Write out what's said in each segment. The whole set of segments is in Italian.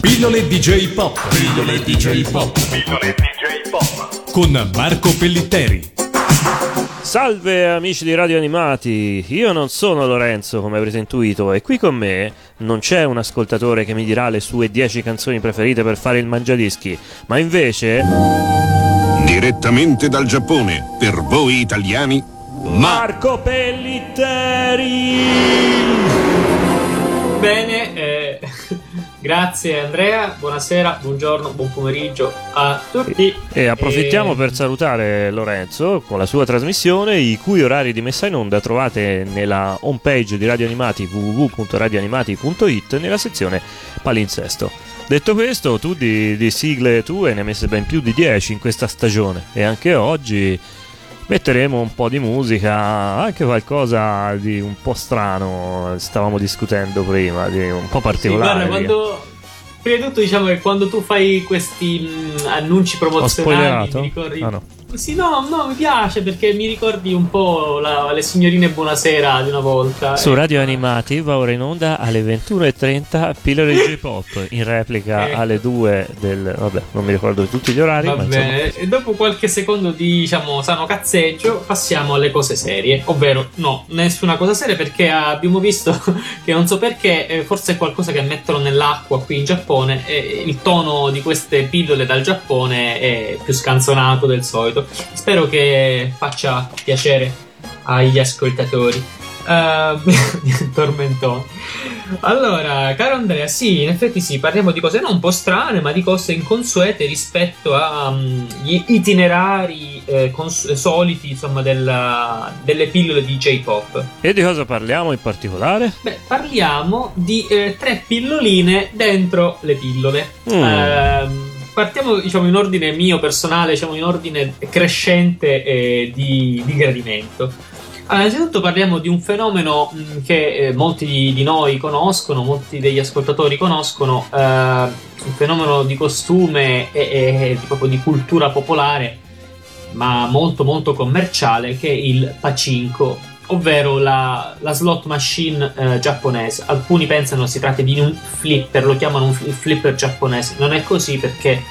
Pillole DJ Pop. Pillole DJ Pop. Pillole DJ Pop. Con Marco Pellitteri. Salve amici di Radio Animati, io non sono Lorenzo come avrete intuito e qui con me non c'è un ascoltatore che mi dirà le sue 10 canzoni preferite per fare il mangiadischi, ma invece... Direttamente dal Giappone, per voi italiani, Marco Pellitteri! Bene, eh, grazie Andrea, buonasera, buongiorno, buon pomeriggio a tutti. E approfittiamo E- per salutare Lorenzo con la sua trasmissione, i cui orari di messa in onda trovate nella homepage di Radio Animati www.radioanimati.it nella sezione palinsesto. Detto questo, tu di, di sigle tue ne hai messe ben più di 10 in questa stagione e anche oggi metteremo un po' di musica, anche qualcosa di un po' strano, stavamo discutendo prima, di un po' Sì, particolare. guarda, quando... Prima di tutto diciamo che quando tu fai questi mh, annunci Ho promozionali ricordi... Ah no. Sì, no, no, mi piace perché mi ricordi un po' la- le signorine Buonasera di una volta. Su Radio Animati va ora in onda alle 21.30 Pillole J-Pop in replica Ecco. alle 2 del... vabbè non mi ricordo tutti gli orari Va ma insomma bene, e dopo qualche secondo di diciamo sano cazzeggio passiamo alle cose serie, ovvero no, nessuna cosa seria perché abbiamo visto che non so perché, eh, forse è qualcosa che mettono nell'acqua qui in Giappone e il tono di queste pillole dal Giappone è più scanzonato del solito. Spero che faccia piacere agli ascoltatori. Uh, tormentone. Allora, caro Andrea, sì, in effetti sì, parliamo di cose non un po' strane, ma di cose inconsuete rispetto agli itinerari eh, cons- soliti, insomma, della- delle pillole di J-pop. e di cosa parliamo in particolare? Beh, parliamo di eh, tre pilloline dentro le pillole. Mm. Ehm, partiamo, diciamo, in ordine mio personale, diciamo, in ordine crescente eh, di, di gradimento. Allora, innanzitutto parliamo di un fenomeno mh, che eh, molti di, noi conoscono, molti degli ascoltatori conoscono, eh, un fenomeno di costume e, e proprio di cultura popolare, ma molto molto commerciale, che è il pachinko, ovvero la, la slot machine eh, giapponese. Alcuni pensano si tratti di un flipper, lo chiamano un fl- flipper giapponese. Non è così perché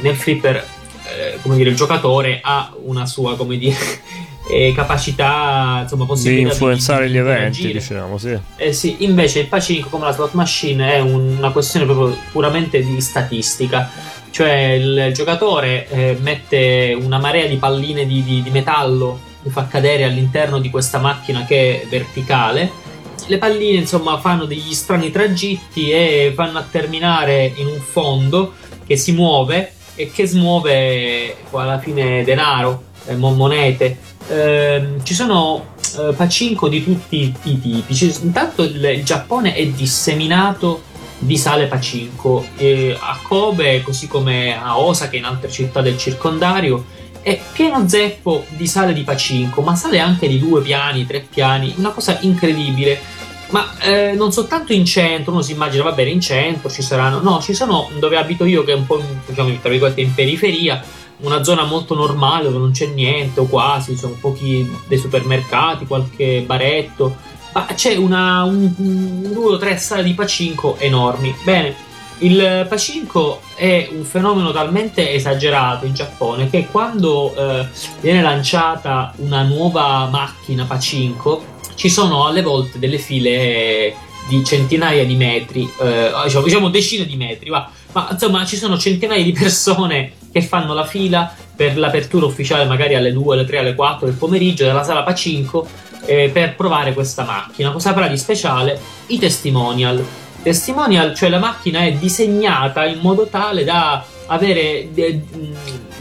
nel flipper, eh, come dire, il giocatore ha una sua, come dire, eh, capacità, insomma, Di possibilità influenzare di gli eventi interagire. diciamo sì Eh sì, invece il pachinko come la slot machine è un- una questione proprio puramente di statistica. Cioè il giocatore eh, mette una marea di palline di, di- di metallo, li fa cadere all'interno di questa macchina che è verticale. Le palline insomma fanno degli strani tragitti e vanno a terminare in un fondo che si muove e che smuove alla fine denaro, eh, mo- monete. Ehm, ci sono eh, pachinko di tutti i tipi. Ci- intanto il, Giappone è disseminato di sale pachinko e a Kobe, così come a Osaka e in altre città del circondario, è pieno zeppo di sale di pachinko, ma sale anche di due piani, tre piani, una cosa incredibile. Ma eh, non soltanto in centro, uno si immagina, va bene, in centro ci saranno, no, ci sono dove abito io, che è un po' diciamo, tra virgolette in periferia, una zona molto normale dove non c'è niente o quasi, sono pochi dei supermercati, qualche baretto, ma c'è una, un, due o tre sale di pachinko enormi. Bene, il pachinko è un fenomeno talmente esagerato in Giappone che quando eh, viene lanciata una nuova macchina pachinko ci sono alle volte delle file di centinaia di metri, eh, diciamo, diciamo decine di metri, va. ma insomma ci sono centinaia di persone che fanno la fila per l'apertura ufficiale magari alle 2, alle 3, alle 4 del pomeriggio della sala Pachinko eh, per provare questa macchina. Cosa avrà di speciale? I testimonial. Testimonial, cioè la macchina è disegnata in modo tale da avere de-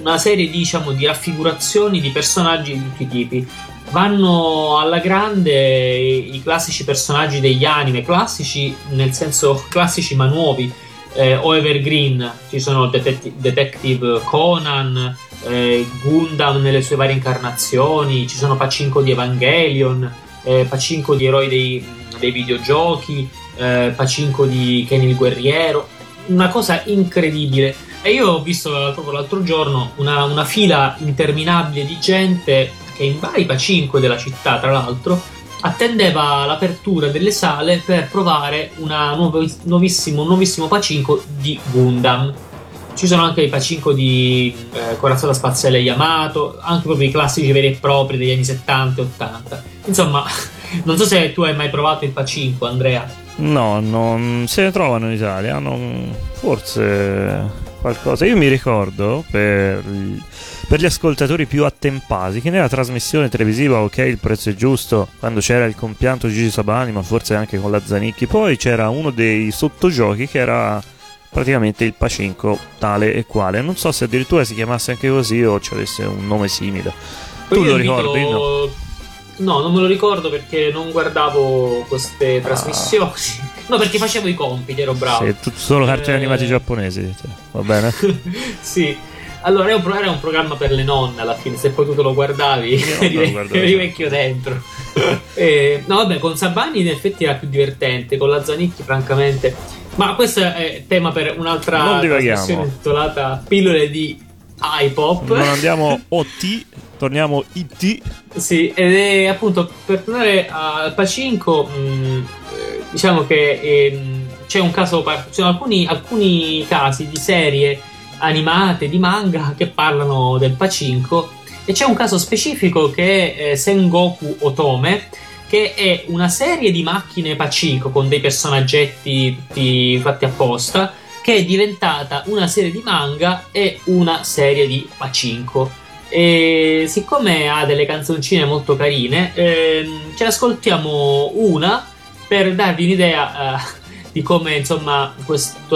una serie diciamo, di raffigurazioni di personaggi di tutti i tipi. Vanno alla grande i, classici personaggi degli anime, classici nel senso classici ma nuovi, eh, o evergreen, ci sono Detective, Detective Conan, eh, Gundam nelle sue varie incarnazioni, ci sono Pachinko di Evangelion, eh, Pachinko di eroi dei, dei videogiochi, eh, Pachinko di Kenny il guerriero, una cosa incredibile. E io ho visto proprio l'altro giorno una, una fila interminabile di gente che in vari Pachinko della città, tra l'altro, attendeva l'apertura delle sale per provare nuovo, nuovissimo, un nuovissimo pacinco di Gundam. Ci sono anche i pacinco di eh, Corazzato Spaziale Yamato, anche proprio i classici veri e propri degli anni 70 e 80. Insomma, non so se tu hai mai provato il pacinco, Andrea. No, non se ne trovano in Italia, non... forse qualcosa. Io mi ricordo per, per, gli ascoltatori più attempati che nella trasmissione televisiva Ok, il prezzo è giusto, quando c'era il compianto Gigi Sabani, ma forse anche con la Zanicchi, poi c'era uno dei sottogiochi che era praticamente il Pacinco tale e quale. Non so se addirittura si chiamasse anche così o ci avesse un nome simile. Poi tu lo ricordi? No? no, non me lo ricordo perché non guardavo queste ah. trasmissioni. No, perché facevo i compiti, ero bravo. Sì, solo cartoni eh... animati giapponesi, va bene? sì. Allora, era un, era un, programma per le nonne alla fine, se poi tu te lo guardavi, eri vecchio dentro. e, no, vabbè, con Sabani in effetti era più divertente, con la Zanicchi, francamente. Ma questo è tema per un'altra trasmissione intitolata Pillole di iPop. Non andiamo OT, torniamo IT. Sì, ed è appunto per tornare al Pacinco, mm, diciamo che ehm, c'è un caso, ci sono alcuni, alcuni casi di serie animate, di manga che parlano del Pacinco e c'è un caso specifico che è eh, Sengoku Otome che è una serie di macchine Pacinco con dei personaggetti tutti fatti apposta che è diventata una serie di manga e una serie di Pacinco. E siccome ha delle canzoncine molto carine ehm, ce ne ascoltiamo una per darvi un'idea uh, di come insomma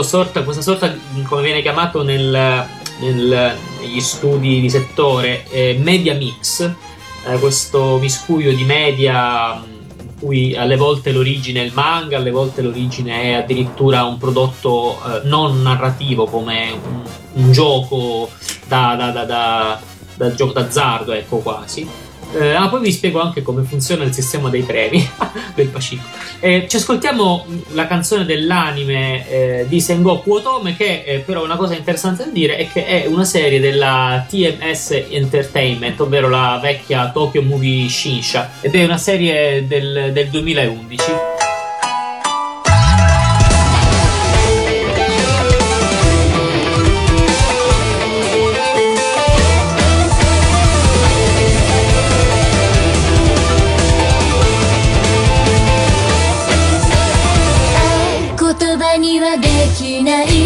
sorta, questa sorta come viene chiamato nel, nel, negli studi di settore eh, media mix eh, questo miscuglio di media in cui alle volte l'origine è il manga alle volte l'origine è addirittura un prodotto eh, non narrativo come un, un gioco da, da, da, da, da gioco d'azzardo ecco quasi eh, ah, poi vi spiego anche come funziona il sistema dei premi del Pacifico. Eh, ci ascoltiamo la canzone dell'anime eh, di Sengoku Otome, che eh, però una cosa interessante da dire è che è una serie della TMS Entertainment, ovvero la vecchia Tokyo Movie Shinsha, ed è una serie del, del 2011. ない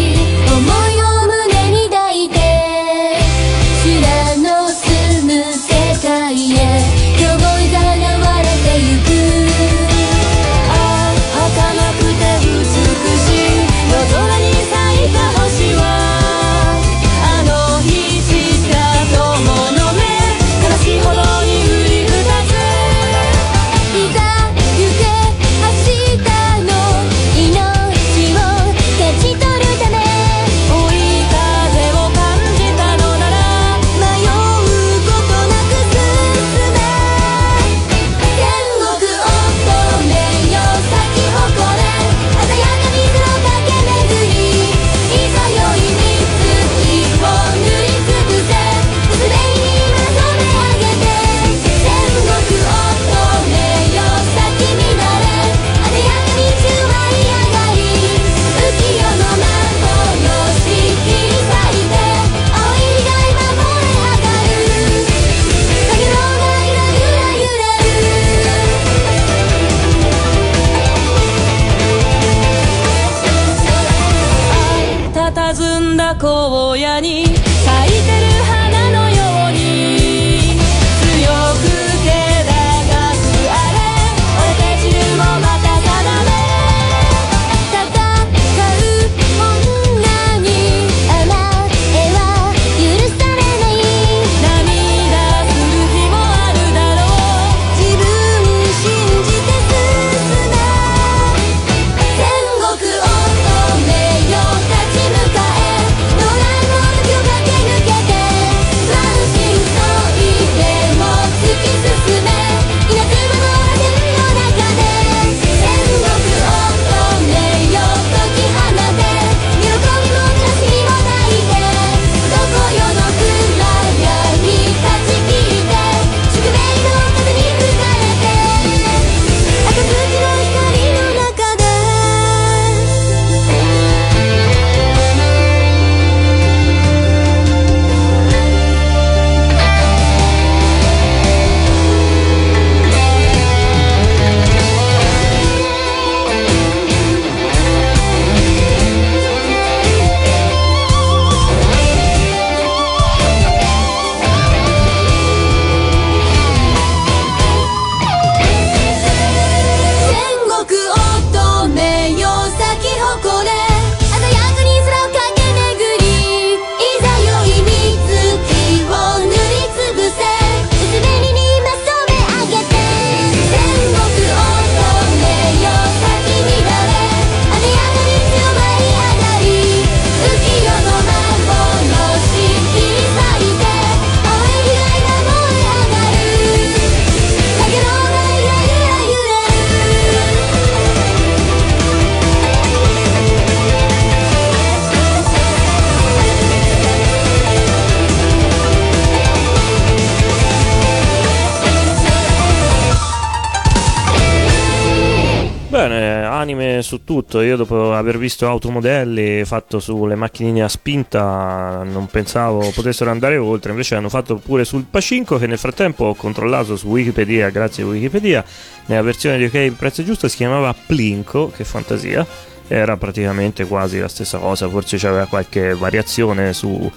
unanime su tutto. Io dopo aver visto automodelli fatto sulle macchinine a spinta non pensavo potessero andare oltre, invece hanno fatto pure sul Pacinco che nel frattempo ho controllato su Wikipedia, grazie a Wikipedia, nella versione di OK il prezzo giusto si chiamava Plinko, che fantasia. Era praticamente quasi la stessa cosa, forse c'era qualche variazione su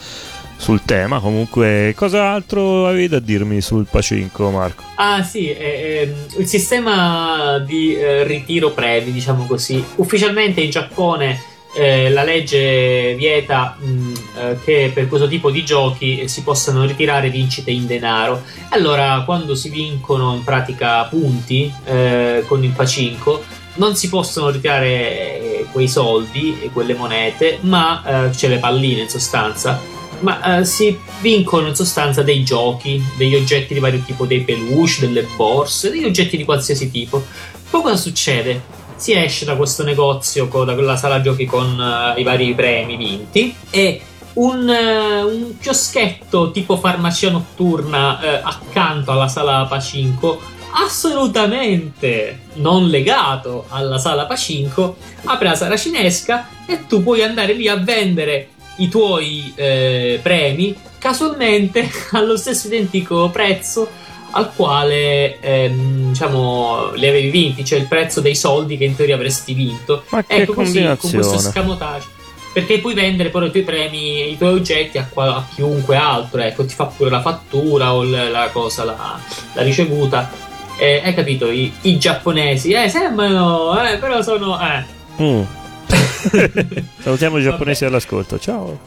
sul tema. Comunque, cos'altro avevi da dirmi sul Pacinco, Marco? Ah, sì, eh, eh, il sistema di eh, ritiro premi, diciamo così. Ufficialmente in Giappone. Eh, la legge vieta mh, eh, che per questo tipo di giochi si possano ritirare vincite in denaro. Allora, quando si vincono in pratica punti eh, con il pacinco, non si possono ritirare quei soldi e quelle monete, ma cioè le palline in sostanza, ma uh, si vincono in sostanza dei giochi, degli oggetti di vario tipo, dei peluche, delle borse, degli oggetti di qualsiasi tipo. Poi cosa succede? Si esce da questo negozio, da quella sala giochi con uh, i vari premi vinti e un, uh, un chioschetto tipo farmacia notturna accanto alla sala Pacinco assolutamente non legato alla sala Pacinco apre la sala cinesca e tu puoi andare lì a vendere i tuoi eh, premi casualmente allo stesso identico prezzo al quale ehm, diciamo li avevi vinti, cioè il prezzo dei soldi che in teoria avresti vinto. Ma ecco così con questo scamotage. Perché puoi vendere poi i tuoi premi, i tuoi oggetti a, a chiunque altro, ecco, ti fa pure la fattura o la, la cosa, la, la ricevuta. Eh, hai capito? I, I, giapponesi, eh, sembrano, eh, però sono. Eh. Mm. Salutiamo i giapponesi Vabbè. all'ascolto. Ciao.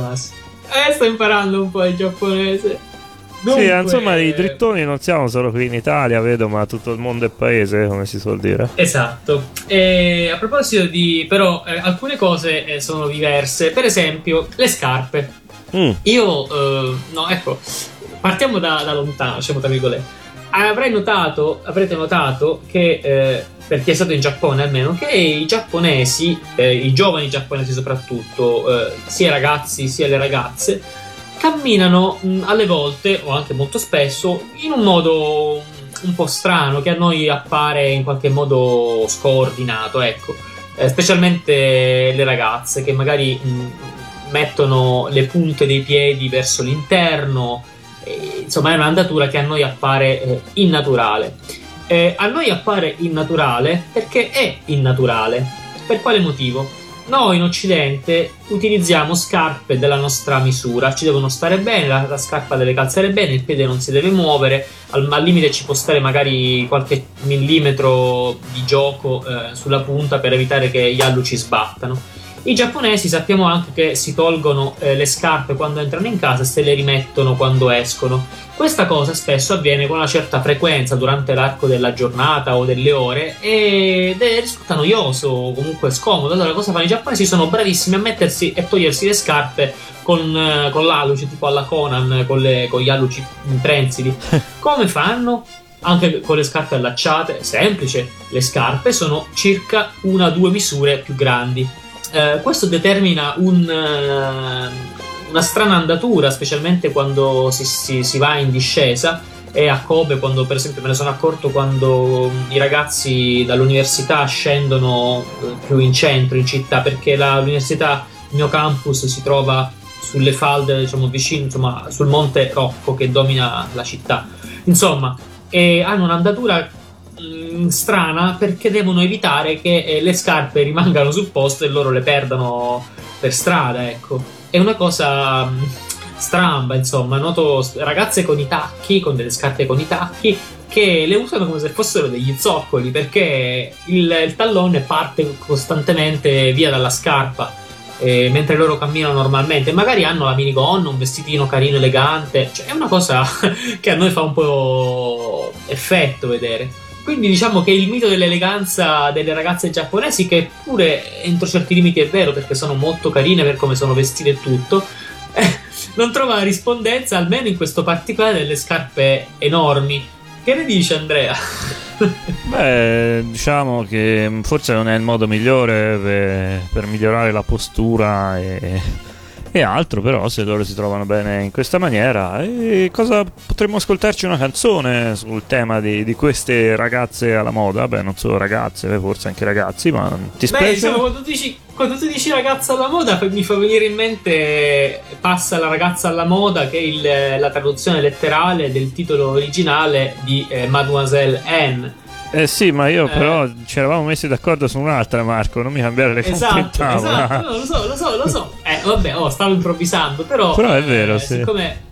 Massa. Eh, sto imparando un po' il giapponese. Dunque... Sì, insomma, i drittoni non siamo solo qui in Italia, vedo, ma tutto il mondo è paese, come si suol dire. Esatto. E a proposito di, però, eh, alcune cose eh, sono diverse. Per esempio, le scarpe. Mm. Io, eh, no, ecco, partiamo da, da lontano, diciamo tra virgolette. Avrei notato, avrete notato che eh, per chi è stato in Giappone almeno, che i giapponesi, eh, i giovani giapponesi soprattutto, eh, sia i ragazzi sia le ragazze, camminano mh, alle volte, o anche molto spesso, in un modo un po' strano, che a noi appare in qualche modo scordinato, ecco. Eh, specialmente le ragazze che magari mh, mettono le punte dei piedi verso l'interno, insomma è un'andatura che a noi appare eh, innaturale eh, a noi appare innaturale perché è innaturale. Per quale motivo? Noi in Occidente utilizziamo scarpe della nostra misura, ci devono stare bene, la, la scarpa deve calzare bene, il piede non si deve muovere, al, al limite ci può stare magari qualche millimetro di gioco eh, sulla punta per evitare che gli alluci sbattano. I giapponesi sappiamo anche che si tolgono eh, le scarpe quando entrano in casa e se le rimettono quando escono. Questa cosa spesso avviene con una certa frequenza durante l'arco della giornata o delle ore ed risulta noioso o comunque scomodo. Allora, cosa fanno i giapponesi? Sono bravissimi a mettersi e togliersi le scarpe con, eh, con l'alluce, tipo alla Conan, con, le, con gli alluci imprensili. Come fanno? Anche con le scarpe allacciate, semplice, le scarpe sono circa una o due misure più grandi eh, questo determina un, uh, una strana andatura, specialmente quando si, si, si, va in discesa. E a Kobe, quando per esempio me ne sono accorto quando i ragazzi dall'università scendono eh, più in centro, in città, perché la, l'università, il mio campus, si trova sulle falde, diciamo vicino, insomma, sul monte Rocco che domina la città. Insomma, hanno un'andatura Mm, strana perché devono evitare che eh, le scarpe rimangano sul posto e loro le perdano per strada, ecco. È una cosa mh, mm, stramba, insomma. Noto ragazze con i tacchi, con delle scarpe con i tacchi, che le usano come se fossero degli zoccoli perché il, il tallone parte costantemente via dalla scarpa. Eh, mentre loro camminano normalmente, magari hanno la minigonna, un vestitino carino, elegante, cioè è una cosa che a noi fa un po' effetto vedere. Quindi diciamo che il mito dell'eleganza delle ragazze giapponesi, che pure entro certi limiti è vero perché sono molto carine per come sono vestite e tutto, eh, non trova rispondenza almeno in questo particolare delle scarpe enormi. Che ne dice Andrea? Beh, diciamo che forse non è il modo migliore per, per migliorare la postura e e altro però se loro si trovano bene in questa maniera e cosa potremmo ascoltarci una canzone sul tema di, di queste ragazze alla moda? Beh non solo ragazze forse anche ragazzi ma ti spiace? diciamo, quando, quando, tu dici ragazza alla moda mi fa venire in mente passa la ragazza alla moda che è il, la traduzione letterale del titolo originale di eh, Mademoiselle Anne eh sì, ma io eh. però ci eravamo messi d'accordo su un'altra, Marco. Non mi cambiare le esatto, esatto. No, lo so, lo so, lo so. Eh, vabbè, oh, stavo improvvisando, però. Però è vero, eh, sì. Siccome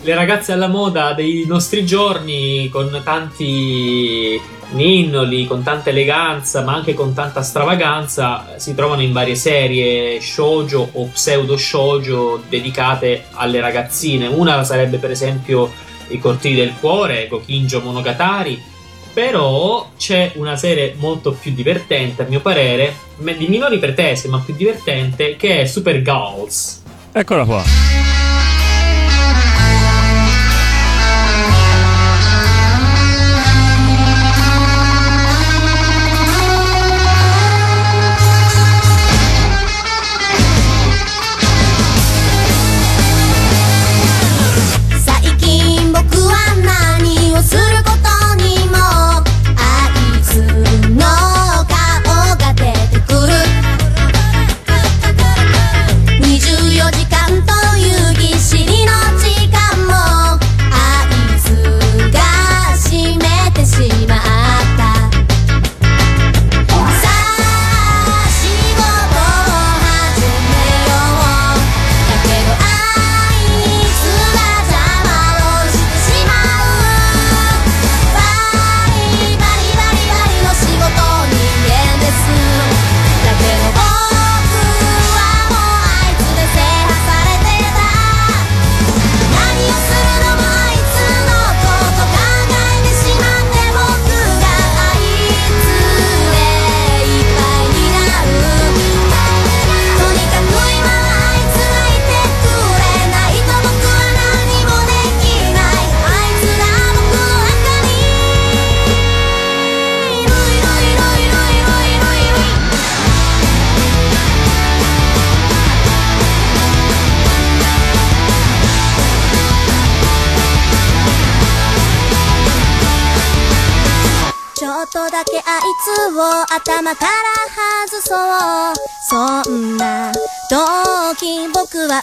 le ragazze alla moda dei nostri giorni, con tanti ninnoli, con tanta eleganza, ma anche con tanta stravaganza, si trovano in varie serie shoujo o pseudo shoujo dedicate alle ragazzine. Una sarebbe, per esempio, I cortili del cuore, Gokinjo Monogatari però c'è una serie molto più divertente, a mio parere, di minori pretese, ma più divertente, che è Super Girls. Eccola qua.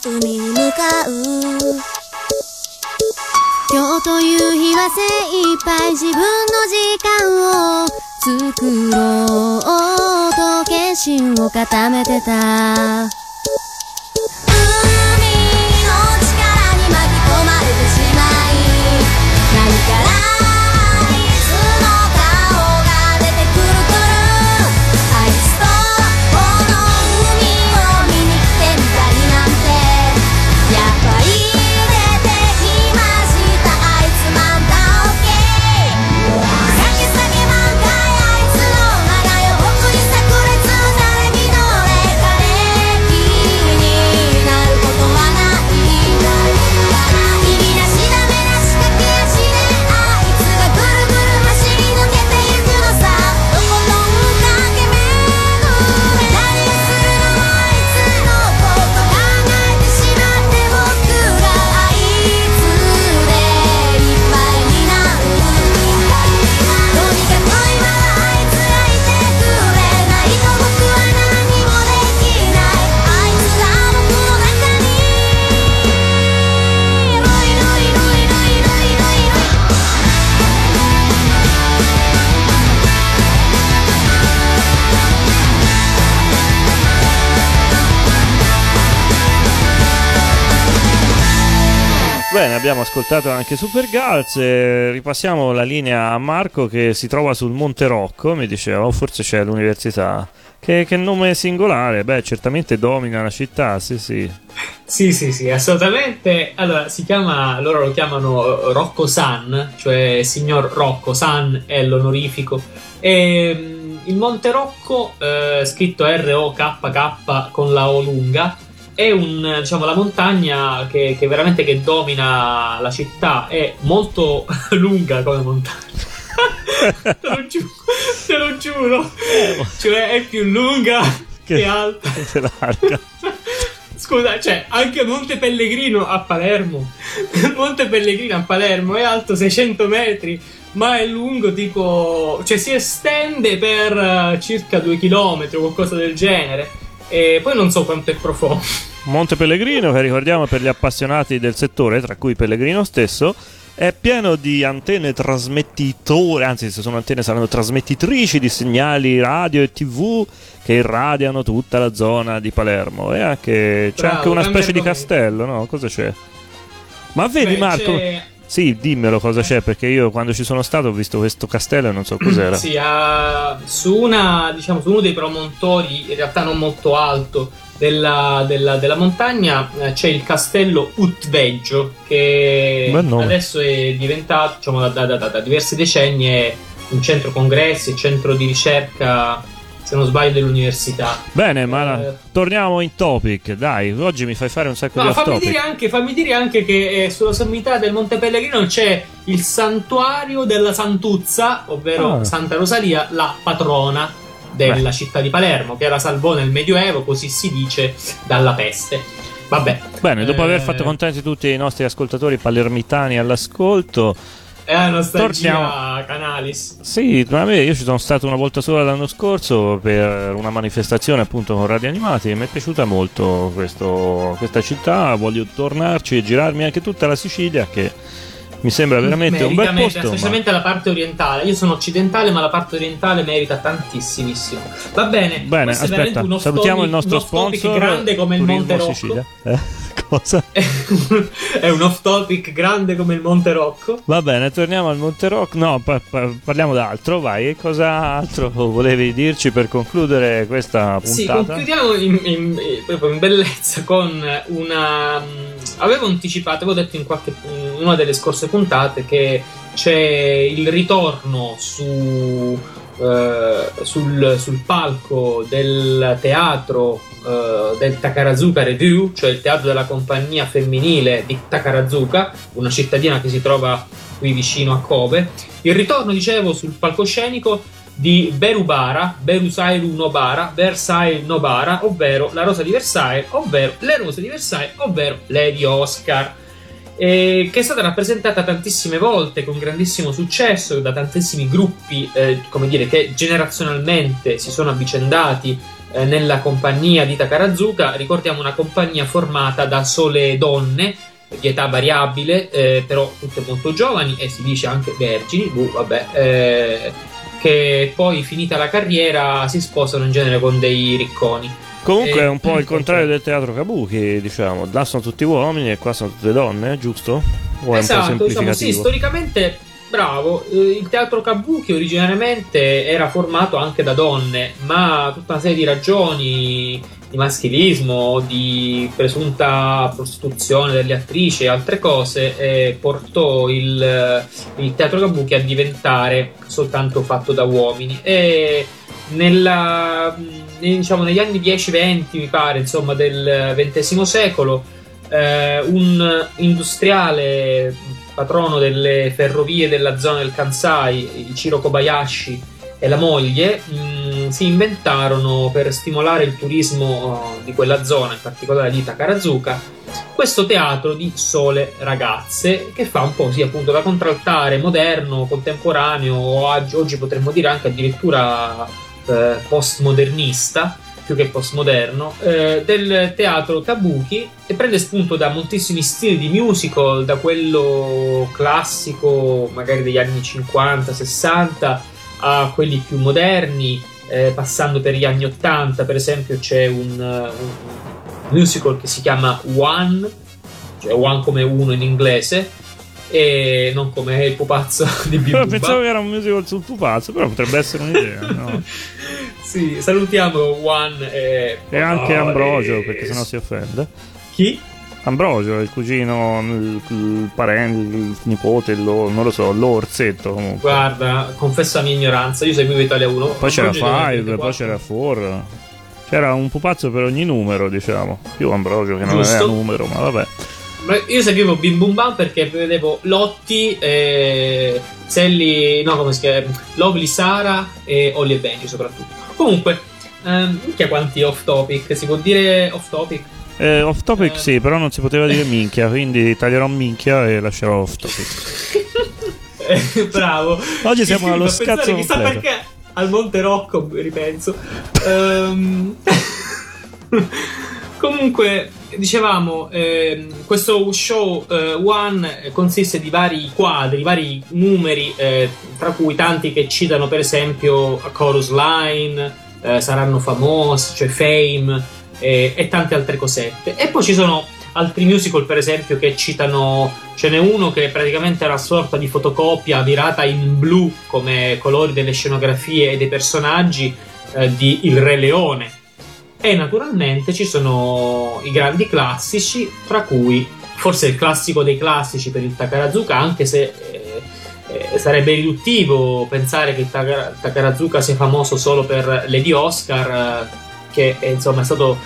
海に向かう今日という日は精一杯自分の時間を作ろうと決心を固めてた。Abbiamo ascoltato anche Super Girls. ripassiamo la linea a Marco che si trova sul Monte Rocco. Mi diceva, oh, forse c'è l'università. Che, che, nome singolare, beh, certamente domina la città, sì, sì. Sì, sì, sì, assolutamente. Allora, si chiama, loro lo chiamano Rocco San, cioè signor Rocco San è l'onorifico. E mm, il Monte Rocco, eh, scritto R-O-K-K con la O lunga, è un, diciamo, la montagna che, che, veramente che domina la città, è molto lunga come montagna. te, lo giuro, te lo giuro. Cioè è più lunga che, che alta. Che larga. Scusa, cioè, anche Monte Pellegrino a Palermo. Monte Pellegrino a Palermo è alto 600 metri, ma è lungo tipo. cioè si estende per uh, circa 2 km o qualcosa del genere. E poi non so quanto è profondo. Monte Pellegrino, che ricordiamo per gli appassionati del settore, tra cui Pellegrino stesso, è pieno di antenne trasmettitore, anzi se sono antenne saranno trasmettitrici di segnali radio e tv che irradiano tutta la zona di Palermo e anche, c'è Bravo, anche una specie di castello, no? Cosa c'è? Ma vedi Beh, Marco, c'è- sì, dimmelo cosa c'è perché io quando ci sono stato ho visto questo castello e non so cos'era. Sì, ah, su, una, diciamo, su uno dei promontori, in realtà non molto alto, della, della- della montagna eh, c'è il castello Utveggio, che adesso è diventato, diciamo, da, da- da- da diversi decenni, è un centro congressi, centro di ricerca, se non sbaglio, dell'università. Bene, ma Eh. torniamo in topic, dai, oggi mi fai fare un sacco di No, off fammi dire, anche, fammi dire anche che eh, sulla sommità del Monte Pellegrino c'è il santuario della Santuzza, ovvero Ah. Santa Rosalia, la patrona della Beh. città di Palermo, che era salvò nel Medioevo, così si dice, dalla peste. Vabbè. Bene, dopo aver Eh, fatto contenti tutti i nostri ascoltatori palermitani all'ascolto, È la nostalgia Torniamo. Canalis. sì, me- io ci sono stato una volta sola l'anno scorso per una manifestazione appunto con Radio Animati e mi è piaciuta molto questo- questa città, voglio tornarci e girarmi anche tutta la Sicilia che mi sembra veramente un bel Merita, merita, posto. ma- specialmente la parte orientale. Io sono occidentale, ma la parte orientale merita tantissimissimo. Va bene. Bene, aspetta, salutiamo il topic- nostro sponsor grande come il Monte Rocco. Sicilia. Eh? Cosa? è un off topic grande come il Monte Rocco. Va bene, torniamo al Monte Rock. No, pa- pa- parliamo d'altro, vai. E cosa altro volevi dirci per concludere questa Sì, puntata? concludiamo in, in- in- in bellezza con una. Avevo anticipato, avevo detto in, qualche, in una delle scorse puntate che c'è il ritorno su, eh, sul, sul palco del teatro eh, del Takarazuka Review, cioè il teatro della compagnia femminile di Takarazuka, una cittadina che si trova qui vicino a Kobe. Il ritorno, dicevo, sul palcoscenico di Berubara, Berusairu Nobara, Versailles Nobara, ovvero la rosa di Versailles, ovvero le rose di Versailles, ovvero Lady Oscar. eh, che è stata rappresentata tantissime volte con grandissimo successo da tantissimi gruppi, eh, come dire, che generazionalmente si sono avvicendati eh, nella compagnia di Takarazuka. Ricordiamo una compagnia formata da sole donne di età variabile, eh, però tutte molto giovani e si dice anche vergini, boh, vabbè, eh, che poi finita la carriera si sposano in genere con dei ricconi. Comunque Eh, è un po' il contrario del teatro Kabuki, diciamo. Là sono tutti uomini e qua sono tutte donne, giusto? O è un po' esatto, diciamo, sì, storicamente bravo. Eh, Il teatro Kabuki originariamente era formato anche da donne, ma tutta una serie di ragioni di maschilismo, di presunta prostituzione delle attrici e altre cose eh, portò il, il teatro Kabuki a diventare soltanto fatto da uomini. E nella, diciamo, negli anni 10-20 mi pare insomma del XX secolo eh, un industriale patrono delle ferrovie della zona del Kansai, Ichiro Kobayashi e la moglie mh, si inventarono per stimolare il turismo eh, di quella zona, in particolare di Takarazuka, questo teatro di sole ragazze che fa un po' sì appunto da contraltare moderno, contemporaneo oggi potremmo dire anche addirittura eh, postmodernista più che postmoderno eh, del teatro Kabuki e prende spunto da moltissimi stili di musical da quello classico magari degli anni 50-60 a quelli più moderni eh, passando per gli anni 80 per esempio c'è un, uh, un musical che si chiama One cioè One come uno in inglese e non come il pupazzo di Bibba pensavo che era un musical sul pupazzo, però potrebbe essere un'idea, no? sì, salutiamo One e, E anche Oh, Ambrogio, e- perché sennò si offende. Chi? Ambrogio, il cugino, il, il parente, il nipote, lo- non lo so, l'orzetto comunque. Guarda, confesso la mia ignoranza, io seguivo Italia 1. Poi c'era Ambrogio nel 5, poi 24. c'era 4. C'era un pupazzo per ogni numero, diciamo. Più Ambrogio che non Giusto. aveva numero, ma vabbè. Ma Io seguivo Bim Bum Bam perché vedevo Lotti, eh, Selli, no come si chiama, Lovely Sara e Ollie e Benji soprattutto. Comunque, ehm, minchia quanti off topic, si può dire off topic? Eh, off topic eh. sì, però non si poteva dire minchia, quindi taglierò minchia e lascerò off topic. Bravo. Oggi siamo allo scazzo Chissà perché al Monte Rocco, ripenso. Um... Comunque, dicevamo, eh, questo show eh, One consiste di vari quadri, vari numeri, eh, tra cui tanti che citano per esempio a Chorus Line, eh, Saranno Famosi, cioè Fame eh, e tante altre cosette. E poi ci sono altri musical, per esempio, che citano. Ce n'è uno che praticamente è una sorta di fotocopia virata in blu come colori delle scenografie e dei personaggi eh, di Il Re Leone e naturalmente ci sono i grandi classici, tra cui forse il classico dei classici per il Takarazuka, anche se eh, eh, sarebbe riduttivo pensare che il Takarazuka sia famoso solo per Lady Oscar, eh, che è, insomma è stato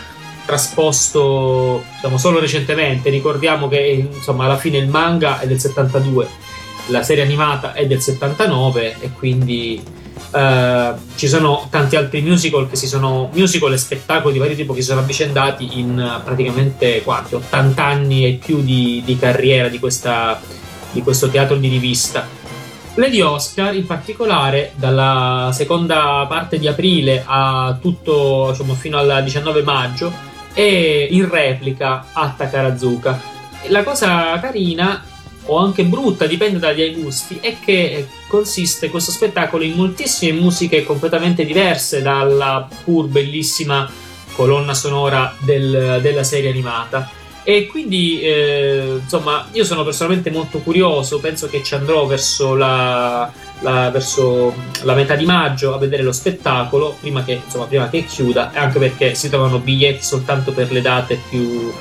trasposto diciamo, solo recentemente. Ricordiamo che insomma alla fine il manga è del 72, la serie animata è del 79 e quindi Uh, ci sono tanti altri musical che si sono musical e spettacoli di vario tipo che si sono avvicendati in praticamente quanti 80 anni e più di, di carriera di, questa, di, questo teatro di rivista. Lady Oscar, in particolare, dalla seconda parte di aprile a tutto diciamo, fino al 19 maggio, è in replica a Takarazuka. La cosa carina o anche brutta, dipende dagli gusti, è che consiste questo spettacolo in moltissime musiche completamente diverse dalla pur bellissima colonna sonora del, della serie animata. E quindi, eh, insomma, io sono personalmente molto curioso, penso che ci andrò verso la, la, verso la metà di maggio a vedere lo spettacolo, prima che, insomma, prima che chiuda, anche perché si trovano biglietti soltanto per le date più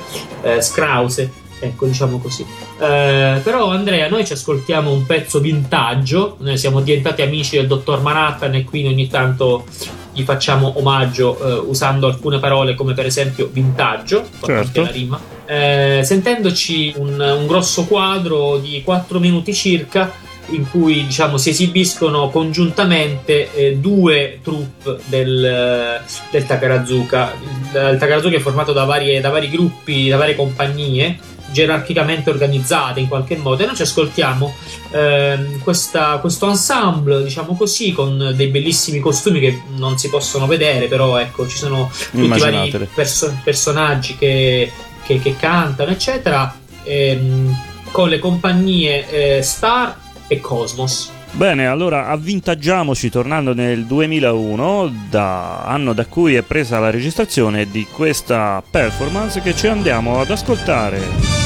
eh, scrause Ecco, diciamo così. Eh, però, Andrea, noi ci ascoltiamo un pezzo vintaggio. Noi siamo diventati amici del dottor Manhattan e quindi ogni tanto gli facciamo omaggio eh, usando alcune parole come per esempio vintaggio, certo. la rima. Eh, sentendoci un, un grosso quadro di 4 minuti circa in cui diciamo, si esibiscono congiuntamente eh, due troupe del, del Takarazuka. Il, il Takarazuka è formato da, varie, da vari gruppi, da varie compagnie gerarchicamente organizzate in qualche modo e noi ci ascoltiamo eh, questa, questo ensemble diciamo così con dei bellissimi costumi che non si possono vedere però ecco ci sono tutti i vari perso- personaggi che, che, che, cantano eccetera ehm, con le compagnie eh, Star e Cosmos Bene, allora avvintaggiamoci tornando nel 2001, da, anno da cui è presa la registrazione di questa performance che ci andiamo ad ascoltare.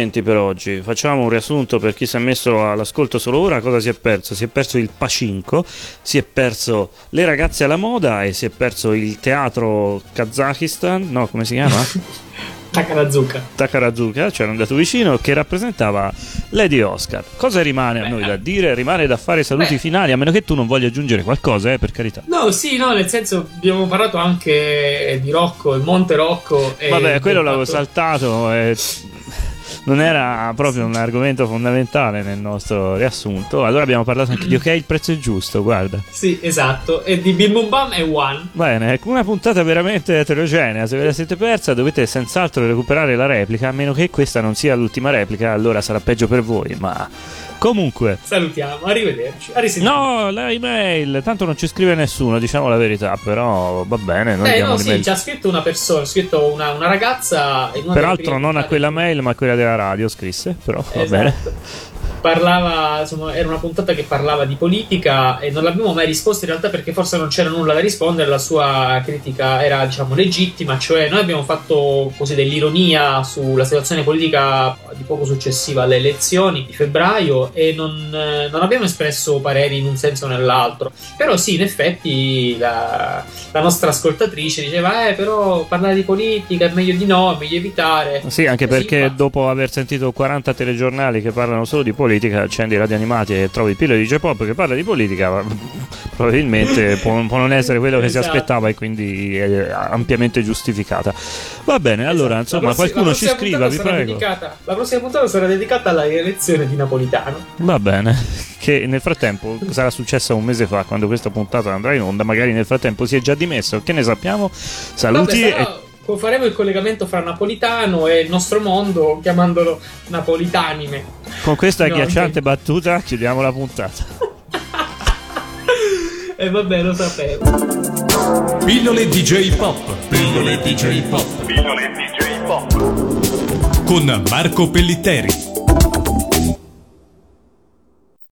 Argomenti per oggi. Facciamo un riassunto per chi si è messo all'ascolto solo ora. Cosa si è perso? Si è perso il Pacinco, si è perso le ragazze alla moda e si è perso il teatro Kazakistan. No, come si chiama? Takarazuka. Takarazuka, c'era andato vicino, che rappresentava Lady Oscar. Cosa rimane Beh, a noi da dire? Rimane da fare saluti Beh. finali, a meno che tu non voglia aggiungere qualcosa, eh, per carità. No, sì, no, nel senso abbiamo parlato anche di Rocco, il Monte Rocco. Vabbè, quello l'avevo fatto... saltato. E non era proprio un argomento fondamentale nel nostro riassunto. Allora abbiamo parlato anche di ok, il prezzo è giusto, guarda. Sì, esatto. E di Bim Bum Bam è One. Bene, una puntata veramente eterogenea. Se ve la siete persa dovete senz'altro recuperare la replica, a meno che questa non sia l'ultima replica, allora sarà peggio per voi, ma Comunque, salutiamo, arrivederci. No, l'email, tanto non ci scrive nessuno, diciamo la verità, però va bene. Noi eh, no, sì, ci ha scritto una persona, ha scritto una, una ragazza. Peraltro, non a quella mail, ma a quella della radio scrisse, però esatto. va bene parlava, insomma, era una puntata che parlava di politica e non l'abbiamo mai risposto in realtà perché forse non c'era nulla da rispondere, la sua critica era diciamo legittima, cioè noi abbiamo fatto così dell'ironia sulla situazione politica di poco successiva alle elezioni di febbraio e non, non abbiamo espresso pareri in un senso o nell'altro, però sì, in effetti la, la nostra ascoltatrice diceva eh però parlare di politica è meglio di no, è meglio evitare. Sì, anche perché sì, dopo aver sentito 40 telegiornali che parlano solo di politica politica, accendi i radio animati e trovi Pilo di J-Pop che parla di politica, probabilmente può, può, non essere quello che esatto. si aspettava e quindi è ampiamente giustificata. Va bene, allora esatto. insomma prossima, qualcuno ci scriva, vi prego. Dedicata, la prossima puntata sarà dedicata alla rielezione di Napolitano. Va bene, che nel frattempo sarà successa un mese fa quando questa puntata andrà in onda, magari nel frattempo si è già dimesso, che ne sappiamo? Saluti Vabbè, sarà... e faremo il collegamento fra Napolitano e il nostro mondo chiamandolo Napolitanime. Con questa no, agghiacciante okay. battuta chiudiamo la puntata. e eh, vabbè, lo sapevo. Pillole DJ Pop. Pillole DJ Pop. Pillole DJ Pop. Con Marco Pellitteri.